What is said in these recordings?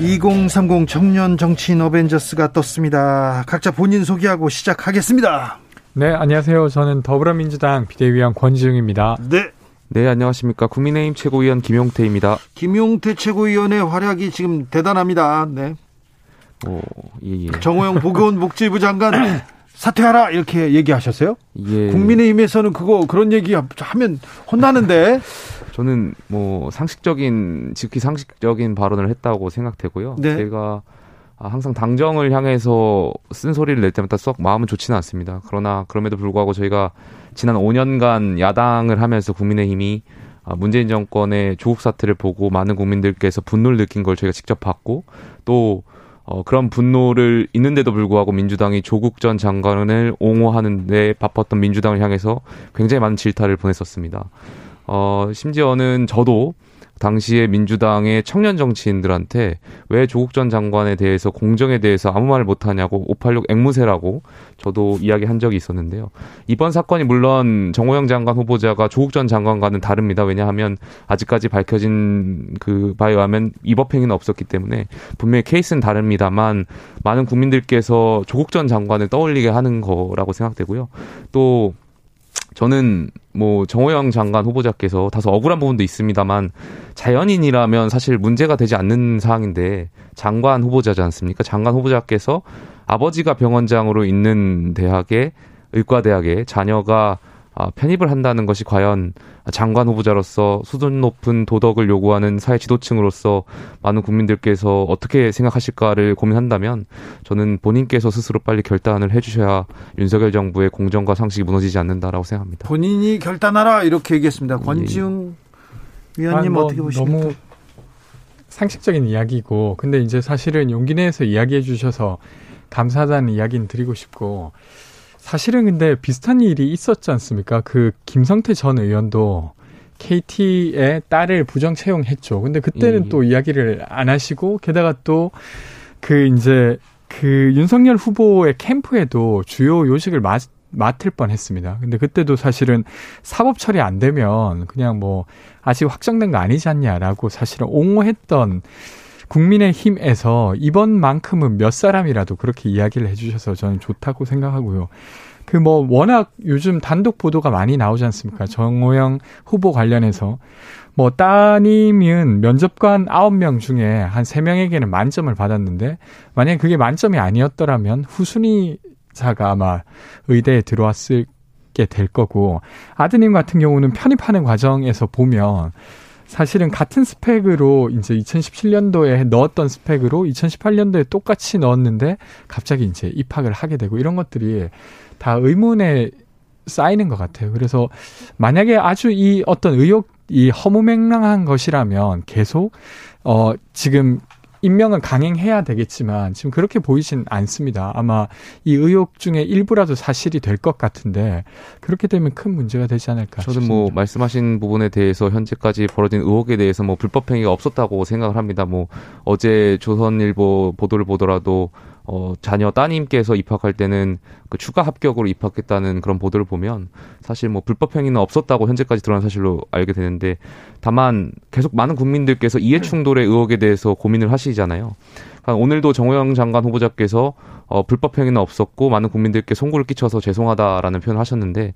2030 청년 정치인 어벤져스가 떴습니다. 각자 본인 소개하고 시작하겠습니다. 네, 안녕하세요. 저는 더불어민주당 비대위원 권지웅입니다. 네. 네, 안녕하십니까. 국민의힘 최고위원 김용태입니다. 김용태 최고위원의 활약이 지금 대단합니다. 네. 오, 예, 예. 정호영 보건복지부 장관 사퇴하라 이렇게 얘기하셨어요? 예. 국민의힘에서는 그거 그런 얘기 하면 혼나는데. 저는 뭐 상식적인 지극히 상식적인 발언을 했다고 생각되고요. 네. 제가 항상 당정을 향해서 쓴 소리를 낼 때마다 썩 마음은 좋지는 않습니다. 그러나 그럼에도 불구하고 저희가 지난 5년간 야당을 하면서 국민의힘이 문재인 정권의 조국 사태를 보고 많은 국민들께서 분노를 느낀 걸 저희가 직접 봤고 또 어, 그런 분노를 있는데도 불구하고 민주당이 조국 전 장관을 옹호하는데 바빴던 민주당을 향해서 굉장히 많은 질타를 보냈었습니다. 어, 심지어는 저도 당시에 민주당의 청년 정치인들한테 왜 조국 전 장관에 대해서 공정에 대해서 아무 말을 못하냐고 586 앵무새라고 저도 이야기한 적이 있었는데요. 이번 사건이 물론 정호영 장관 후보자가 조국 전 장관과는 다릅니다. 왜냐하면 아직까지 밝혀진 그 바에 의하면 위법행위는 없었기 때문에 분명히 케이스는 다릅니다만 많은 국민들께서 조국 전 장관을 떠올리게 하는 거라고 생각되고요. 또 저는 뭐 정호영 장관 후보자께서 다소 억울한 부분도 있습니다만 자연인이라면 사실 문제가 되지 않는 사항인데 장관 후보자지 않습니까? 장관 후보자께서 아버지가 병원장으로 있는 대학에 의과대학에 자녀가 아, 편입을 한다는 것이 과연 장관 후보자로서 수준 높은 도덕을 요구하는 사회 지도층으로서 많은 국민들께서 어떻게 생각하실까를 고민한다면 저는 본인께서 스스로 빨리 결단을 해주셔야 윤석열 정부의 공정과 상식이 무너지지 않는다라고 생각합니다. 본인이 결단하라 이렇게 얘기했습니다. 예. 권지웅 예. 위원님 뭐 어떻게 보십니까? 너무 상식적인 이야기고 근데 이제 사실은 용기 내에서 이야기해 주셔서 감사하다는 이야기는 드리고 싶고 사실은 근데 비슷한 일이 있었지 않습니까? 그 김성태 전 의원도 KT의 딸을 부정 채용했죠. 근데 그때는 예. 또 이야기를 안 하시고 게다가 또 그 이제 그 윤석열 후보의 캠프에도 주요 요식을 맡, 맡을 뻔 했습니다. 근데 그때도 사실은 사법 처리 안 되면 그냥 뭐 아직 확정된 거 아니지 않냐라고 사실은 옹호했던 국민의힘에서 이번만큼은 몇 사람이라도 그렇게 이야기를 해주셔서 저는 좋다고 생각하고요. 그 뭐 워낙 요즘 단독 보도가 많이 나오지 않습니까? 정호영 후보 관련해서 뭐 따님은 면접관 9명 중에 한 3명에게는 만점을 받았는데 만약에 그게 만점이 아니었더라면 후순위자가 아마 의대에 들어왔을 게될 거고 아드님 같은 경우는 편입하는 과정에서 보면 사실은 같은 스펙으로 이제 2017년도에 넣었던 스펙으로 2018년도에 똑같이 넣었는데 갑자기 이제 입학을 하게 되고 이런 것들이 다 의문에 쌓이는 것 같아요. 그래서 만약에 아주 이 어떤 의혹 이 허무맹랑한 것이라면 계속 어 지금 임명은 강행해야 되겠지만 지금 그렇게 보이진 않습니다. 아마 이 의혹 중에 일부라도 사실이 될 것 같은데 그렇게 되면 큰 문제가 되지 않을까 저는 뭐 싶습니다. 뭐 말씀하신 부분에 대해서 현재까지 벌어진 의혹에 대해서 뭐 불법 행위가 없었다고 생각을 합니다. 뭐 어제 조선일보 보도를 보더라도 어, 자녀 따님께서 입학할 때는 그 추가 합격으로 입학했다는 그런 보도를 보면 사실 뭐 불법 행위는 없었다고 현재까지 드러난 사실로 알게 되는데 다만 계속 많은 국민들께서 이해 충돌의 의혹에 대해서 고민을 하시잖아요. 오늘도 정호영 장관 후보자께서 어, 불법 행위는 없었고 많은 국민들께 송구를 끼쳐서 죄송하다라는 표현을 하셨는데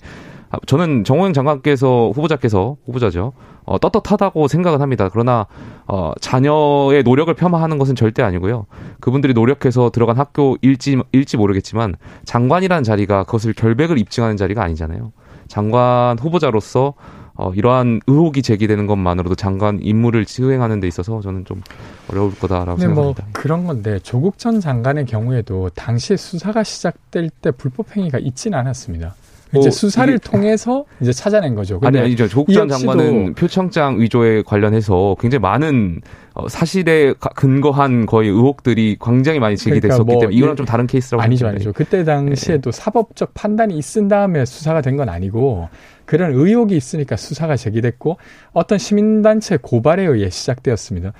아, 저는 정호영 장관께서 후보자께서 후보자죠. 어, 떳떳하다고 생각은 합니다. 그러나 어, 자녀의 노력을 폄하하는 것은 절대 아니고요. 그분들이 노력해서 들어간 학교 일지 일지 모르겠지만 장관이라는 자리가 그것을 결백을 입증하는 자리가 아니잖아요. 장관 후보자로서 어, 이러한 의혹이 제기되는 것만으로도 장관 임무를 수행하는 데 있어서 저는 좀 어려울 거다라고 뭐 생각합니다. 뭐 그런 건데 조국 전 장관의 경우에도 당시에 수사가 시작될 때 불법 행위가 있지는 않았습니다. 이제 어, 수사를 이게... 통해서 이제 찾아낸 거죠. 아니 아니죠. 조국 전 장관은 표창장 위조에 관련해서 굉장히 많은 어, 사실에 근거한 거의 의혹들이 굉장히 많이 제기됐었기 그러니까 뭐 때문에 이거는 좀 다른 케이스라고 아니죠, 아니죠. 그때 당시에도 네. 사법적 판단이 있은 다음에 수사가 된 건 아니고 그런 의혹이 있으니까 수사가 제기됐고 어떤 시민단체 고발에 의해 시작되었습니다.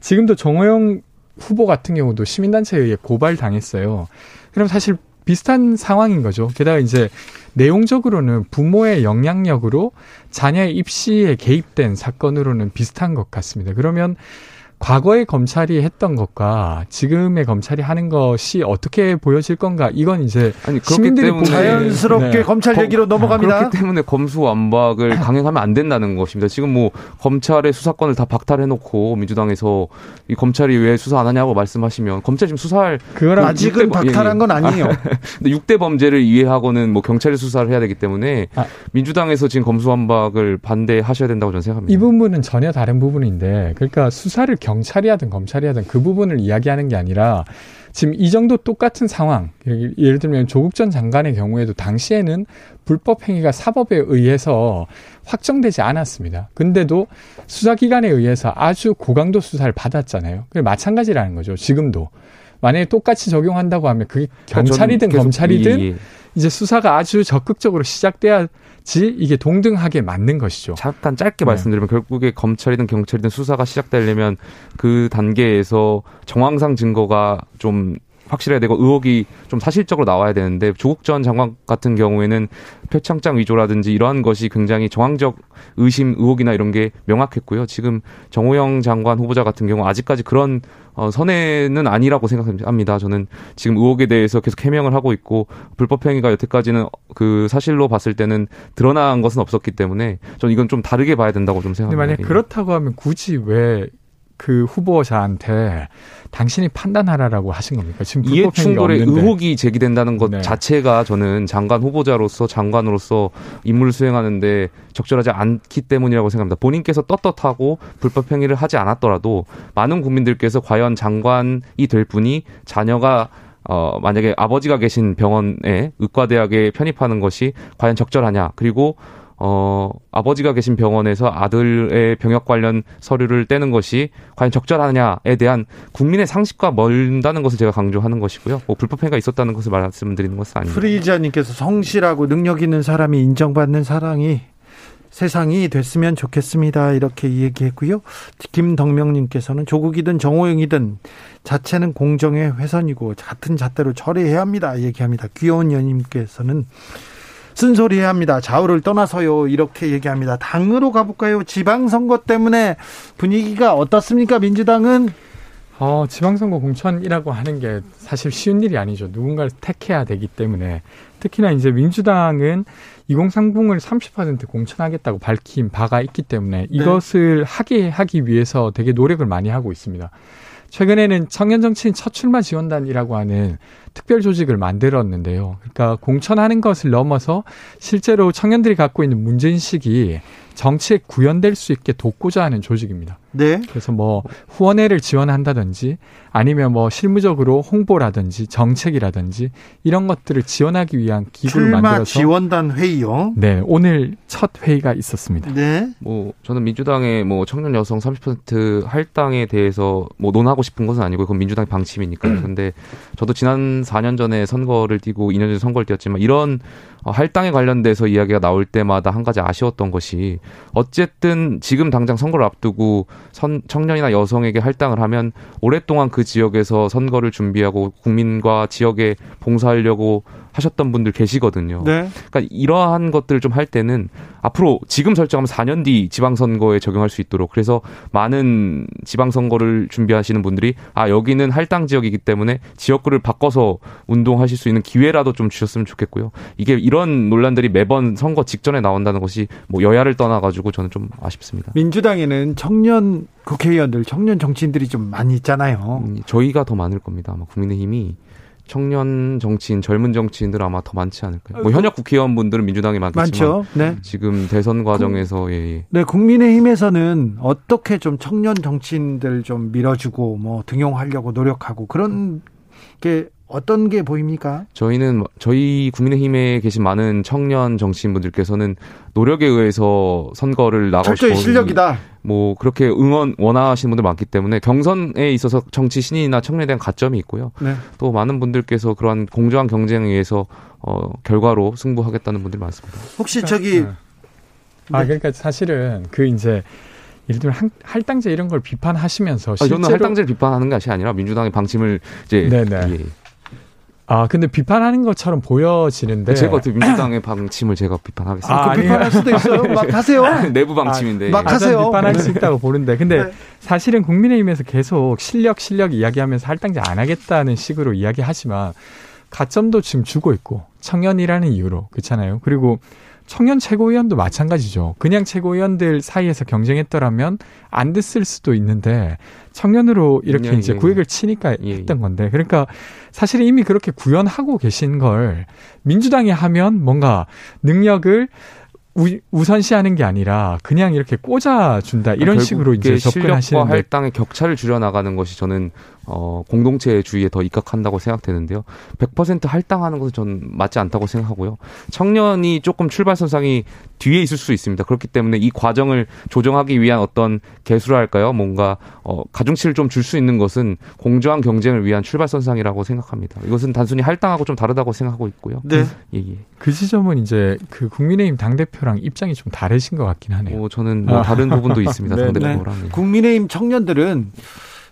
지금도 정호영 후보 같은 경우도 시민단체에 의해 고발당했어요. 그럼 사실 비슷한 상황인 거죠. 게다가 이제 내용적으로는 부모의 영향력으로 자녀의 입시에 개입된 사건으로는 비슷한 것 같습니다. 그러면 과거의 검찰이 했던 것과 지금의 검찰이 하는 것이 어떻게 보여질 건가? 이건 이제 아니, 시민들이 때문에 자연스럽게 네. 검찰 얘기로 넘어갑니다. 그렇기 때문에 검수완박을 강행하면 안 된다는 것입니다. 지금 뭐 검찰의 수사권을 다 박탈해놓고 민주당에서 이 검찰이 왜 수사 안 하냐고 말씀하시면 검찰이 지금 수사할 그거랑 아직은 박탈한 건 아니에요. 아, 근데 6대 범죄를 이해하고는 뭐 경찰이 수사를 해야 되기 때문에 아. 민주당에서 지금 검수완박을 반대하셔야 된다고 저는 생각합니다. 이 부분은 전혀 다른 부분인데 그러니까 수사를 경찰이 하든 검찰이 하든 그 부분을 이야기하는 게 아니라 지금 이 정도 똑같은 상황, 예를 들면 조국 전 장관의 경우에도 당시에는 불법 행위가 사법에 의해서 확정되지 않았습니다. 근데도 수사기관에 의해서 아주 고강도 수사를 받았잖아요. 그 마찬가지라는 거죠. 지금도. 만약에 똑같이 적용한다고 하면 그게 경찰이든 검찰이든 이제 수사가 아주 적극적으로 시작돼야 지 이게 동등하게 맞는 것이죠. 잠깐 짧게 네. 말씀드리면 결국에 검찰이든 경찰이든 수사가 시작되려면 그 단계에서 정황상 증거가 좀 확실해야 되고 의혹이 좀 사실적으로 나와야 되는데 조국 전 장관 같은 경우에는 표창장 위조라든지 이러한 것이 굉장히 정황적 의심 의혹이나 이런 게 명확했고요. 지금 정호영 장관 후보자 같은 경우 아직까지 그런 어, 선에는 아니라고 생각합니다. 저는 지금 의혹에 대해서 계속 해명을 하고 있고 불법 행위가 여태까지는 그 사실로 봤을 때는 드러난 것은 없었기 때문에 저는 이건 좀 다르게 봐야 된다고 좀 생각합니다. 만약 그렇다고 하면 굳이 왜 그 후보자한테 당신이 판단하라라고 하신 겁니까? 지금 이해 충돌의 의혹이 제기된다는 것 네. 자체가 저는 장관 후보자로서 장관으로서 임무를 수행하는데 적절하지 않기 때문이라고 생각합니다. 본인께서 떳떳하고 불법 행위를 하지 않았더라도 많은 국민들께서 과연 장관이 될 분이 자녀가 어, 만약에 아버지가 계신 병원에 의과대학에 편입하는 것이 과연 적절하냐. 그리고 어, 아버지가 계신 병원에서 아들의 병역 관련 서류를 떼는 것이 과연 적절하냐에 대한 국민의 상식과 멀다는 것을 제가 강조하는 것이고요. 뭐 불법 행위가 있었다는 것을 말씀드리는 것은 아닙니다. 프리자님께서 성실하고 능력 있는 사람이 인정받는 사랑이 세상이 됐으면 좋겠습니다. 이렇게 얘기했고요. 김덕명님께서는 조국이든 정호영이든 자체는 공정의 훼손이고 같은 잣대로 처리해야 합니다. 얘기합니다. 귀여운 연님께서는 쓴소리해야 합니다. 좌우를 떠나서요. 이렇게 얘기합니다. 당으로 가볼까요? 지방선거 때문에 분위기가 어떻습니까? 민주당은 어, 지방선거 공천이라고 하는 게 사실 쉬운 일이 아니죠. 누군가를 택해야 되기 때문에. 특히나 이제 민주당은 2030을 30% 공천하겠다고 밝힌 바가 있기 때문에 네. 이것을 네. 하게 하기 위해서 되게 노력을 많이 하고 있습니다. 최근에는 청년 정치인 첫 출마 지원단이라고 하는 특별 조직을 만들었는데요. 그러니까 공천하는 것을 넘어서 실제로 청년들이 갖고 있는 문제인식이 정치에 구현될 수 있게 돕고자 하는 조직입니다. 네. 그래서 뭐 후원회를 지원한다든지 아니면 뭐 실무적으로 홍보라든지 정책이라든지 이런 것들을 지원하기 위한 기구를 만들어서 지원단 회의요. 네, 오늘 첫 회의가 있었습니다. 네. 뭐 저는 민주당의 뭐 청년 여성 30% 할당에 대해서 뭐 논하고 싶은 것은 아니고 그건 민주당의 방침이니까요. 음. 근데 저도 지난 4년 전에 선거를 뛰고 2년 전에 선거를 뛰었지만 이런 어, 할당에 관련돼서 이야기가 나올 때마다 한 가지 아쉬웠던 것이 어쨌든 지금 당장 선거를 앞두고 선, 청년이나 여성에게 할당을 하면 오랫동안 그 지역에서 선거를 준비하고 국민과 지역에 봉사하려고 하셨던 분들 계시거든요. 네. 그러니까 이러한 것들을 좀 할 때는 앞으로 지금 설정하면 4년 뒤 지방선거에 적용할 수 있도록 그래서 많은 지방선거를 준비하시는 분들이 아 여기는 할당 지역이기 때문에 지역구를 바꿔서 운동하실 수 있는 기회라도 좀 주셨으면 좋겠고요. 이게 이런 논란들이 매번 선거 직전에 나온다는 것이 뭐 여야를 떠나가지고 저는 좀 아쉽습니다. 민주당에는 청년 국회의원들, 청년 정치인들이 좀 많이 있잖아요. 음, 저희가 더 많을 겁니다. 아마 국민의힘이 청년 정치인, 젊은 정치인들 아마 더 많지 않을까요? 뭐 현역 국회의원분들은 민주당이 많겠지만 많죠. 네. 지금 대선 과정에서 예, 예. 네, 국민의힘에서는 어떻게 좀 청년 정치인들 좀 밀어주고 뭐 등용하려고 노력하고 그런 게 어떤 게 보입니까? 저희는 저희 국민의힘에 계신 많은 청년 정치인분들께서는 노력에 의해서 선거를 나가시고 실력이다. 뭐 그렇게 응원 원하시는 분들 많기 때문에 경선에 있어서 정치 신인이나 청년에 대한 가점이 있고요. 네. 또 많은 분들께서 그러한 공정한 경쟁에 의해서 어 결과로 승부하겠다는 분들이 많습니다. 혹시 저기 네. 아 그러니까 사실은 그 이제 예를 들면 한, 할당제 이런 걸 비판하시면서 실제로 아, 저는 할당제를 비판하는 것이 아니라 민주당의 방침을 이제 네네. 예. 아 근데 비판하는 것처럼 보여지는데 제가 어떻게 민주당의 방침을 제가 비판하겠습니까? 아, 그 비판할 수도 있어요. 막 하세요. 내부 방침인데 아, 막 하세요. 비판할 수 있다고 보는데 근데 네. 사실은 국민의힘에서 계속 실력 실력 이야기하면서 할당제 안 하겠다는 식으로 이야기하지만 가점도 지금 주고 있고 청년이라는 이유로 그렇잖아요. 그리고 청년 최고위원도 마찬가지죠. 그냥 최고위원들 사이에서 경쟁했더라면 안 됐을 수도 있는데 청년으로 이렇게 예, 이제 예, 구획을 치니까 예, 예. 했던 건데 그러니까 사실 이미 그렇게 구현하고 계신 걸 민주당이 하면 뭔가 능력을 우, 선시하는 게 아니라 그냥 이렇게 꽂아준다 이런 식으로 이제 접근하시는데 할당의 격차를 줄여나가는 것이 저는 어, 공동체 주의에 더 입각한다고 생각되는데요. 100% 할당하는 것은 전 맞지 않다고 생각하고요. 청년이 조금 출발선상이 뒤에 있을 수 있습니다. 그렇기 때문에 이 과정을 조정하기 위한 어떤 개수랄까요? 뭔가 어, 가중치를 좀 줄 수 있는 것은 공정한 경쟁을 위한 출발선상이라고 생각합니다. 이것은 단순히 할당하고 좀 다르다고 생각하고 있고요. 네. 예, 예. 그 지점은 이제 그 국민의힘 당대표랑 입장이 좀 다르신 것 같긴 하네요. 어, 저는 뭐 다른 부분도 있습니다. 네, 당대표랑. 네. 국민의힘 청년들은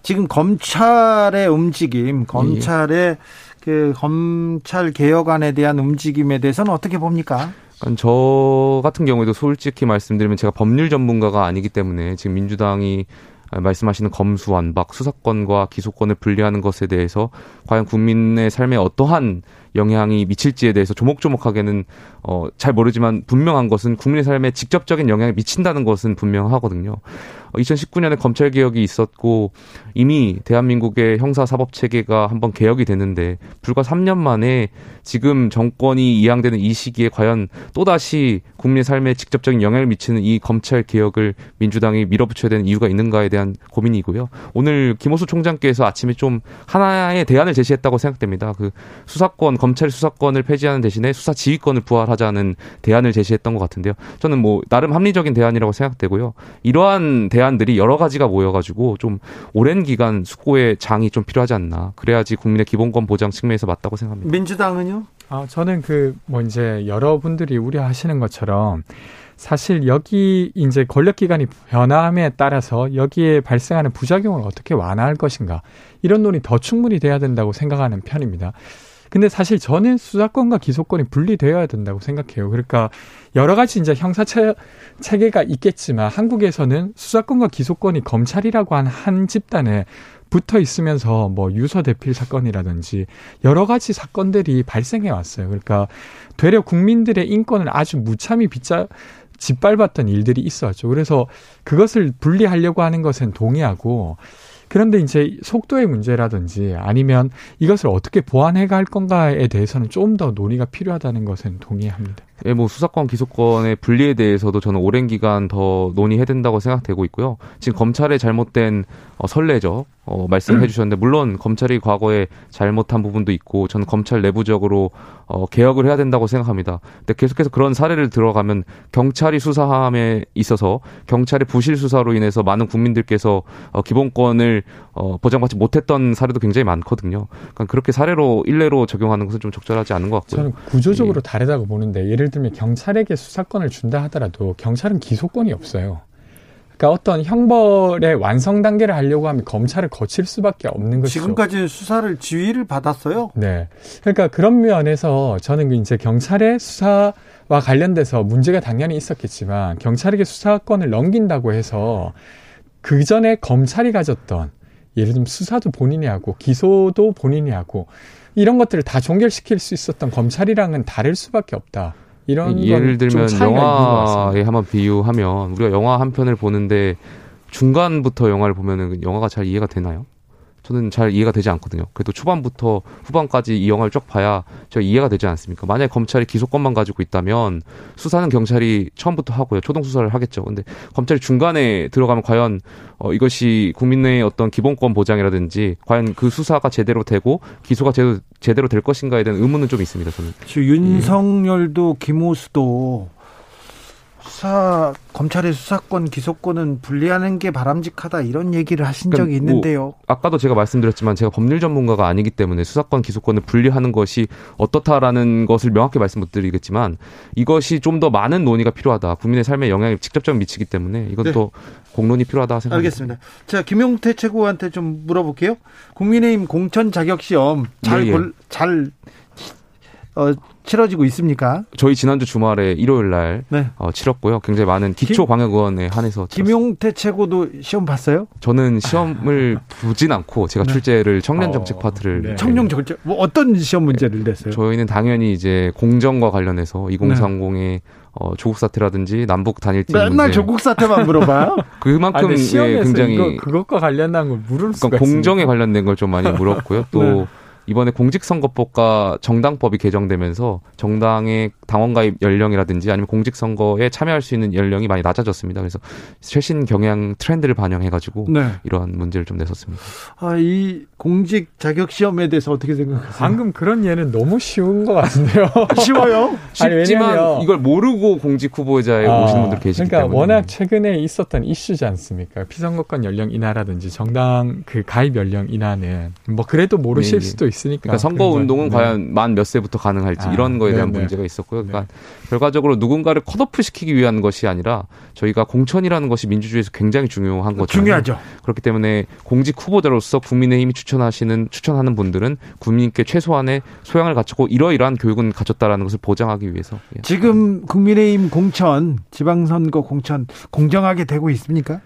지금 검찰의 움직임, 검찰의 그 검찰 개혁안에 대한 움직임에 대해서는 어떻게 봅니까? 저 같은 경우에도 솔직히 말씀드리면 제가 법률 전문가가 아니기 때문에 지금 민주당이 말씀하시는 검수완박 수사권과 기소권을 분리하는 것에 대해서 과연 국민의 삶에 어떠한 영향이 미칠지에 대해서 조목조목하게는 어, 잘 모르지만 분명한 것은 국민의 삶에 직접적인 영향이 미친다는 것은 분명하거든요. 2019년에 검찰 개혁이 있었고 이미 대한민국의 형사 사법 체계가 한번 개혁이 됐는데 불과 3년 만에 지금 정권이 이양되는 이 시기에 과연 또다시 국민의 삶에 직접적인 영향을 미치는 이 검찰 개혁을 민주당이 밀어붙여야 되는 이유가 있는가에 대한 고민이고요. 오늘 김호수 총장께서 아침에 좀 하나의 대안을 제시했다고 생각됩니다. 그 수사권 검찰 수사권을 폐지하는 대신에 수사 지휘권을 부활하자는 대안을 제시했던 것 같은데요. 저는 뭐 나름 합리적인 대안이라고 생각되고요. 이러한 대안 들이 여러 가지가 모여가지고 좀 오랜 기간 숙고의 장이 좀 필요하지 않나. 그래야지 국민의 기본권 보장 측면에서 맞다고 생각합니다. 민주당은요? 아, 저는 그 뭐 이제 여러분들이 우려하시는 것처럼 사실 여기 이제 권력 기관이 변함에 따라서 여기에 발생하는 부작용을 어떻게 완화할 것인가 이런 논의 더 충분히 돼야 된다고 생각하는 편입니다. 근데 사실 저는 수사권과 기소권이 분리되어야 된다고 생각해요. 그러니까 여러 가지 이제 형사 체계가 있겠지만 한국에서는 수사권과 기소권이 검찰이라고 한 한 집단에 붙어 있으면서 뭐 유서 대필 사건이라든지 여러 가지 사건들이 발생해 왔어요. 그러니까 되려 국민들의 인권을 아주 무참히 빗자 짓밟았던 일들이 있었죠. 그래서 그것을 분리하려고 하는 것은 동의하고 그런데 이제 속도의 문제라든지 아니면 이것을 어떻게 보완해 갈 건가에 대해서는 좀 더 논의가 필요하다는 것은 동의합니다. 예, 뭐 수사권 기소권의 분리에 대해서도 저는 오랜 기간 더 논의해야 된다고 생각되고 있고요. 지금 검찰의 잘못된 어, 선례죠. 어, 말씀해 음. 주셨는데 물론 검찰이 과거에 잘못한 부분도 있고 저는 검찰 내부적으로 어, 개혁을 해야 된다고 생각합니다. 근데 계속해서 그런 사례를 들어가면 경찰이 수사함에 있어서 경찰의 부실 수사로 인해서 많은 국민들께서 어, 기본권을 어, 보장받지 못했던 사례도 굉장히 많거든요. 그러니까 그렇게 사례로 일례로 적용하는 것은 좀 적절하지 않은 것 같고요. 저는 구조적으로 예. 다르다고 보는데 예를 들면 경찰에게 수사권을 준다 하더라도 경찰은 기소권이 없어요. 그러니까 어떤 형벌의 완성 단계를 하려고 하면 검찰을 거칠 수밖에 없는 것이죠. 지금까지 수사를 지휘를 받았어요. 네. 그러니까 그런 면에서 저는 이제 경찰의 수사와 관련돼서 문제가 당연히 있었겠지만 경찰에게 수사권을 넘긴다고 해서 그 전에 검찰이 가졌던 예를 들면 수사도 본인이 하고 기소도 본인이 하고 이런 것들을 다 종결시킬 수 있었던 검찰이랑은 다를 수밖에 없다. 이런 예를 들면 영화에 한번 비유하면 우리가 영화 한 편을 보는데 중간부터 영화를 보면은 영화가 잘 이해가 되나요? 저는 잘 이해가 되지 않거든요. 그래도 초반부터 후반까지 이 영화를 쭉 봐야 저 이해가 되지 않습니까? 만약에 검찰이 기소권만 가지고 있다면 수사는 경찰이 처음부터 하고요. 초동 수사를 하겠죠. 근데 검찰이 중간에 들어가면 과연 어, 이것이 국민의 어떤 기본권 보장이라든지 과연 그 수사가 제대로 되고 기소가 제대로, 제대로 될 것인가에 대한 의문은 좀 있습니다. 저는. 윤석열도 김호수도 수사 검찰의 수사권 기소권은 분리하는 게 바람직하다 이런 얘기를 하신 그러니까 적이 뭐 있는데요. 뭐 아까도 제가 말씀드렸지만 제가 법률 전문가가 아니기 때문에 수사권 기소권을 분리하는 것이 어떻다라는 것을 명확히 말씀 못 드리겠지만 이것이 좀 더 많은 논의가 필요하다. 국민의 삶에 영향이 직접적으로 미치기 때문에 이건 네. 또 공론이 필요하다 생각합니다. 알겠습니다. 자 김용태 최고한테 좀 물어볼게요. 국민의힘 공천 자격 시험 잘잘 예, 예. 잘 어, 치러지고 있습니까? 저희 지난주 주말에 일요일 날 네. 어, 치렀고요. 굉장히 많은 기초 광역의원에 한해서 김용태 최고도 시험 봤어요? 저는 시험을 보진 않고 제가 네. 출제를 청년 정책 어, 파트를 네. 청년 정책 뭐 어떤 시험 문제를 냈어요? 저희는 당연히 이제 공정과 관련해서 2030의 어, 조국 사태라든지 남북 단일팀 맨날 문제. 조국 사태만 물어봐요. 그만큼 아, 예, 굉장히 그것과 관련한 걸 물을 수가 그러니까 공정에 관련된 걸 좀 많이 물었고요. 또 네. 이번에 공직선거법과 정당법이 개정되면서 정당의 당원 가입 연령이라든지 아니면 공직 선거에 참여할 수 있는 연령이 많이 낮아졌습니다. 그래서 최신 경향 트렌드를 반영해 가지고 네. 이러한 문제를 좀 냈었습니다. 아, 이 공직 자격 시험에 대해서 어떻게 생각하세요? 방금 그런 예는 너무 쉬운 것 같은데요. 쉬워요? 쉽지만 아니, 이걸 모르고 공직 후보자에 아, 오시는 분들 계시기 그러니까 때문에. 워낙 최근에 있었던 이슈지 않습니까? 피선거권 연령 인하라든지 정당 그 가입 연령 인하는 뭐 그래도 모르실 네, 네. 수도 있으니까. 그러니까 선거 운동은 네. 과연 만 몇 세부터 가능할지 아, 이런 거에 대한 네네. 문제가 있었고요. 그러니까 네. 결과적으로 누군가를 컷오프 시키기 위한 것이 아니라 저희가 공천이라는 것이 민주주의에서 굉장히 중요한 거죠. 중요하죠. 그렇기 때문에 공직 후보자로서 국민의힘이 추천하시는 추천하는 분들은 국민께 최소한의 소양을 갖추고 이러이러한 교육은 갖췄다라는 것을 보장하기 위해서. 예. 지금 국민의힘 공천 지방선거 공천 공정하게 되고 있습니까?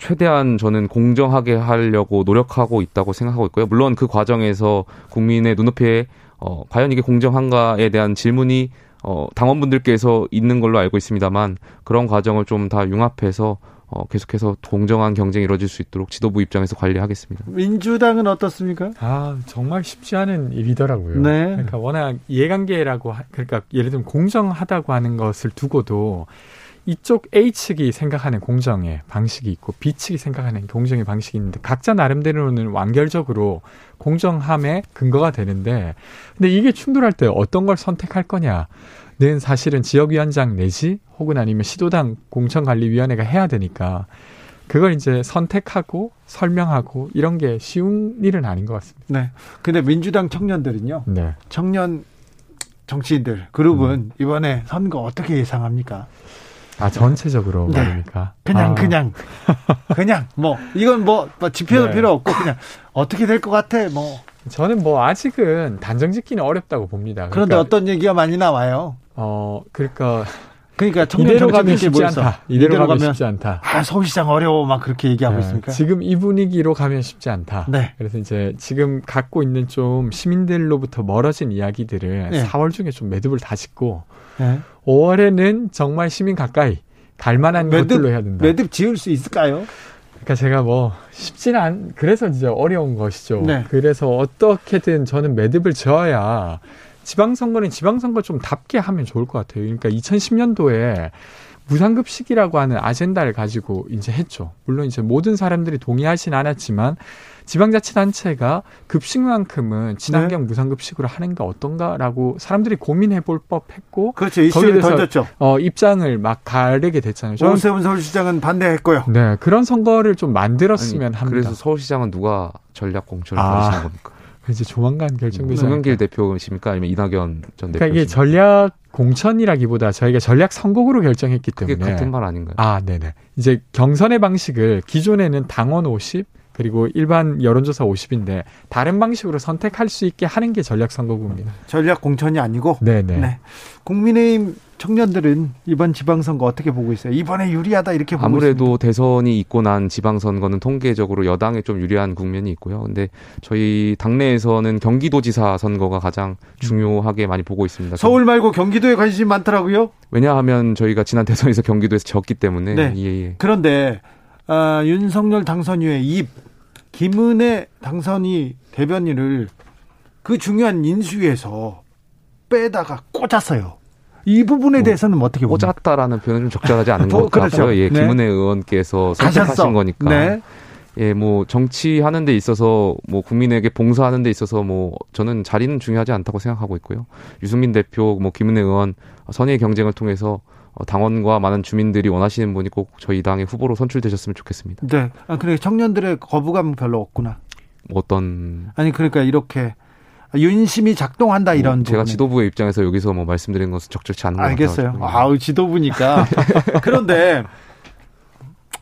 최대한 저는 공정하게 하려고 노력하고 있다고 생각하고 있고요. 물론 그 과정에서 국민의 눈높이에 어, 과연 이게 공정한가에 대한 질문이 어, 당원분들께서 있는 걸로 알고 있습니다만 그런 과정을 좀 다 융합해서 어, 계속해서 공정한 경쟁이 이루어질 수 있도록 지도부 입장에서 관리하겠습니다. 민주당은 어떻습니까? 아 정말 쉽지 않은 일이더라고요. 네. 그러니까 워낙 이해관계라고 그러니까 예를 들면 공정하다고 하는 것을 두고도 이쪽 A 측이 생각하는 공정의 방식이 있고 B 측이 생각하는 공정의 방식이 있는데 각자 나름대로는 완결적으로 공정함의 근거가 되는데 근데 이게 충돌할 때 어떤 걸 선택할 거냐 는 사실은 지역위원장 내지 혹은 아니면 시도당 공천관리위원회가 해야 되니까 그걸 이제 선택하고 설명하고 이런 게 쉬운 일은 아닌 것 같습니다. 네. 근데 민주당 청년들은요. 네. 청년 정치인들 그룹은 음. 이번에 선거 어떻게 예상합니까? 아 전체적으로 네. 말입니까? 그냥 아. 그냥 그냥 뭐 이건 뭐, 뭐 지표도 네. 필요 없고 그냥 어떻게 될 것 같아 뭐. 저는 뭐 아직은 단정 짓기는 어렵다고 봅니다. 그런데 그러니까, 어떤 얘기가 많이 나와요. 어 그러니까 그러니까 이대로 가면 쉽지 않다. 이대로, 이대로 가면, 쉽지 않다. 아 서울시장 어려워 막 그렇게 얘기하고 네, 있습니까? 지금 이 분위기로 가면 쉽지 않다. 네. 그래서 이제 지금 갖고 있는 좀 시민들로부터 멀어진 이야기들을 네. 4월 중에 좀 매듭을 다 짓고 네. 5월에는 정말 시민 가까이 갈 만한 매듭, 것들로 해야 된다. 매듭 지을 수 있을까요? 그러니까 제가 뭐 쉽지는 않 그래서 이제 어려운 것이죠. 네. 그래서 어떻게든 저는 매듭을 지어야 지방선거는 지방선거 좀 답게 하면 좋을 것 같아요. 그러니까 2010년도에 무상급식이라고 하는 아젠다를 가지고 이제 했죠. 물론 이제 모든 사람들이 동의하진 않았지만 지방자치단체가 급식만큼은 친환경 네. 무상급식으로 하는 게 어떤가라고 사람들이 고민해 볼 법했고 그렇죠 이슈를 던졌죠. 어, 입장을 막 가르게 됐잖아요. 오세훈 서울시장은 반대했고요. 네 그런 선거를 좀 만들었으면 아니, 합니다. 그래서 서울시장은 누가 전략 공천을 아. 벌이시는 겁니까? 이제 조만간 결정되지 송영길 대표십니까 아니면 이낙연 전 대표? 그러니까 이게 전략 공천이라기보다 저희가 전략 선곡으로 결정했기 때문에 그게 같은 말 아닌가요? 아, 네네. 이제 경선의 방식을 기존에는 당원 50 그리고 일반 여론조사 50인데 다른 방식으로 선택할 수 있게 하는 게 전략 선거구입니다. 전략 공천이 아니고. 네네. 네. 국민의힘 청년들은 이번 지방선거 어떻게 보고 있어요? 이번에 유리하다 이렇게 보고 아무래도 있습니다. 대선이 있고 난 지방선거는 통계적으로 여당에 좀 유리한 국면이 있고요. 근데 저희 당내에서는 경기도지사 선거가 가장 중요하게 많이 보고 있습니다. 서울 말고 경기도에 관심이 많더라고요. 왜냐하면 저희가 지난 대선에서 경기도에서 졌기 때문에. 네. 예, 예. 그런데 어, 윤석열 당선 이후에 입 김은혜 당선이 대변인을 그 중요한 인수위에서 빼다가 꽂았어요. 이 부분에 뭐, 대해서는 어떻게 봅니까? 꽂았다라는 표현은 좀 적절하지 않은 것 그렇죠. 같고요. 예, 네. 김은혜 의원께서 선택하신 거니까. 네. 예, 뭐 정치하는 데 있어서 뭐 국민에게 봉사하는 데 있어서 뭐 저는 자리는 중요하지 않다고 생각하고 있고요. 유승민 대표, 뭐 김은혜 의원 선의 경쟁을 통해서 어, 당원과 많은 주민들이 원하시는 분이 꼭 저희 당의 후보로 선출되셨으면 좋겠습니다. 네. 아, 그래 청년들의 거부감 별로 없구나. 어떤 아니 그러니까 이렇게 윤심이 작동한다 이런 뭐 제가 부분에. 지도부의 입장에서 여기서 뭐 말씀드리는 것은 적절치 않은 것. 알겠어요. 아우 지도부니까 그런데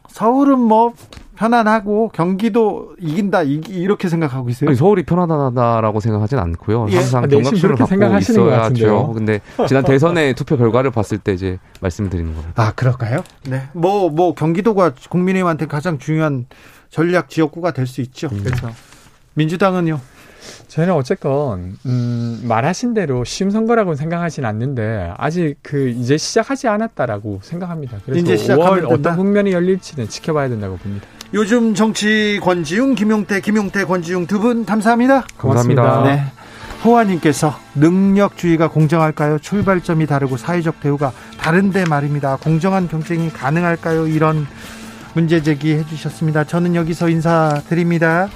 서울은 뭐 편안하고 경기도 이긴다 이렇게 생각하고 있어요. 아니, 서울이 편안하다라고 생각하진 않고요. 예. 항상 아, 경각심을 갖고 있어야죠. 근데 지난 대선의 투표 결과를 봤을 때 이제 말씀드리는 겁니다. 아 그럴까요? 네. 뭐뭐 뭐 경기도가 국민의힘한테 가장 중요한 전략 지역구가 될 수 있죠. 음. 그렇죠. 민주당은요? 저는 어쨌건 음, 말하신 대로 쉬운 선거라고는 생각하진 않는데 아직 그 이제 시작하지 않았다라고 생각합니다. 그래서 이제 5월 된다? 어떤 국면이 열릴지는 지켜봐야 된다고 봅니다. 요즘 정치 권지웅, 김용태, 김용태, 권지웅 두 분 감사합니다. 고맙습니다. 고맙습니다. 네. 호화님께서 능력주의가 공정할까요? 출발점이 다르고 사회적 대우가 다른데 말입니다. 공정한 경쟁이 가능할까요? 이런 문제 제기해 주셨습니다. 저는 여기서 인사드립니다.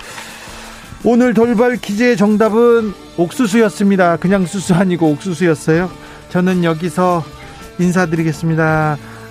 오늘 돌발 퀴즈의 정답은 옥수수였습니다. 그냥 수수 아니고 옥수수였어요. 저는 여기서 인사드리겠습니다.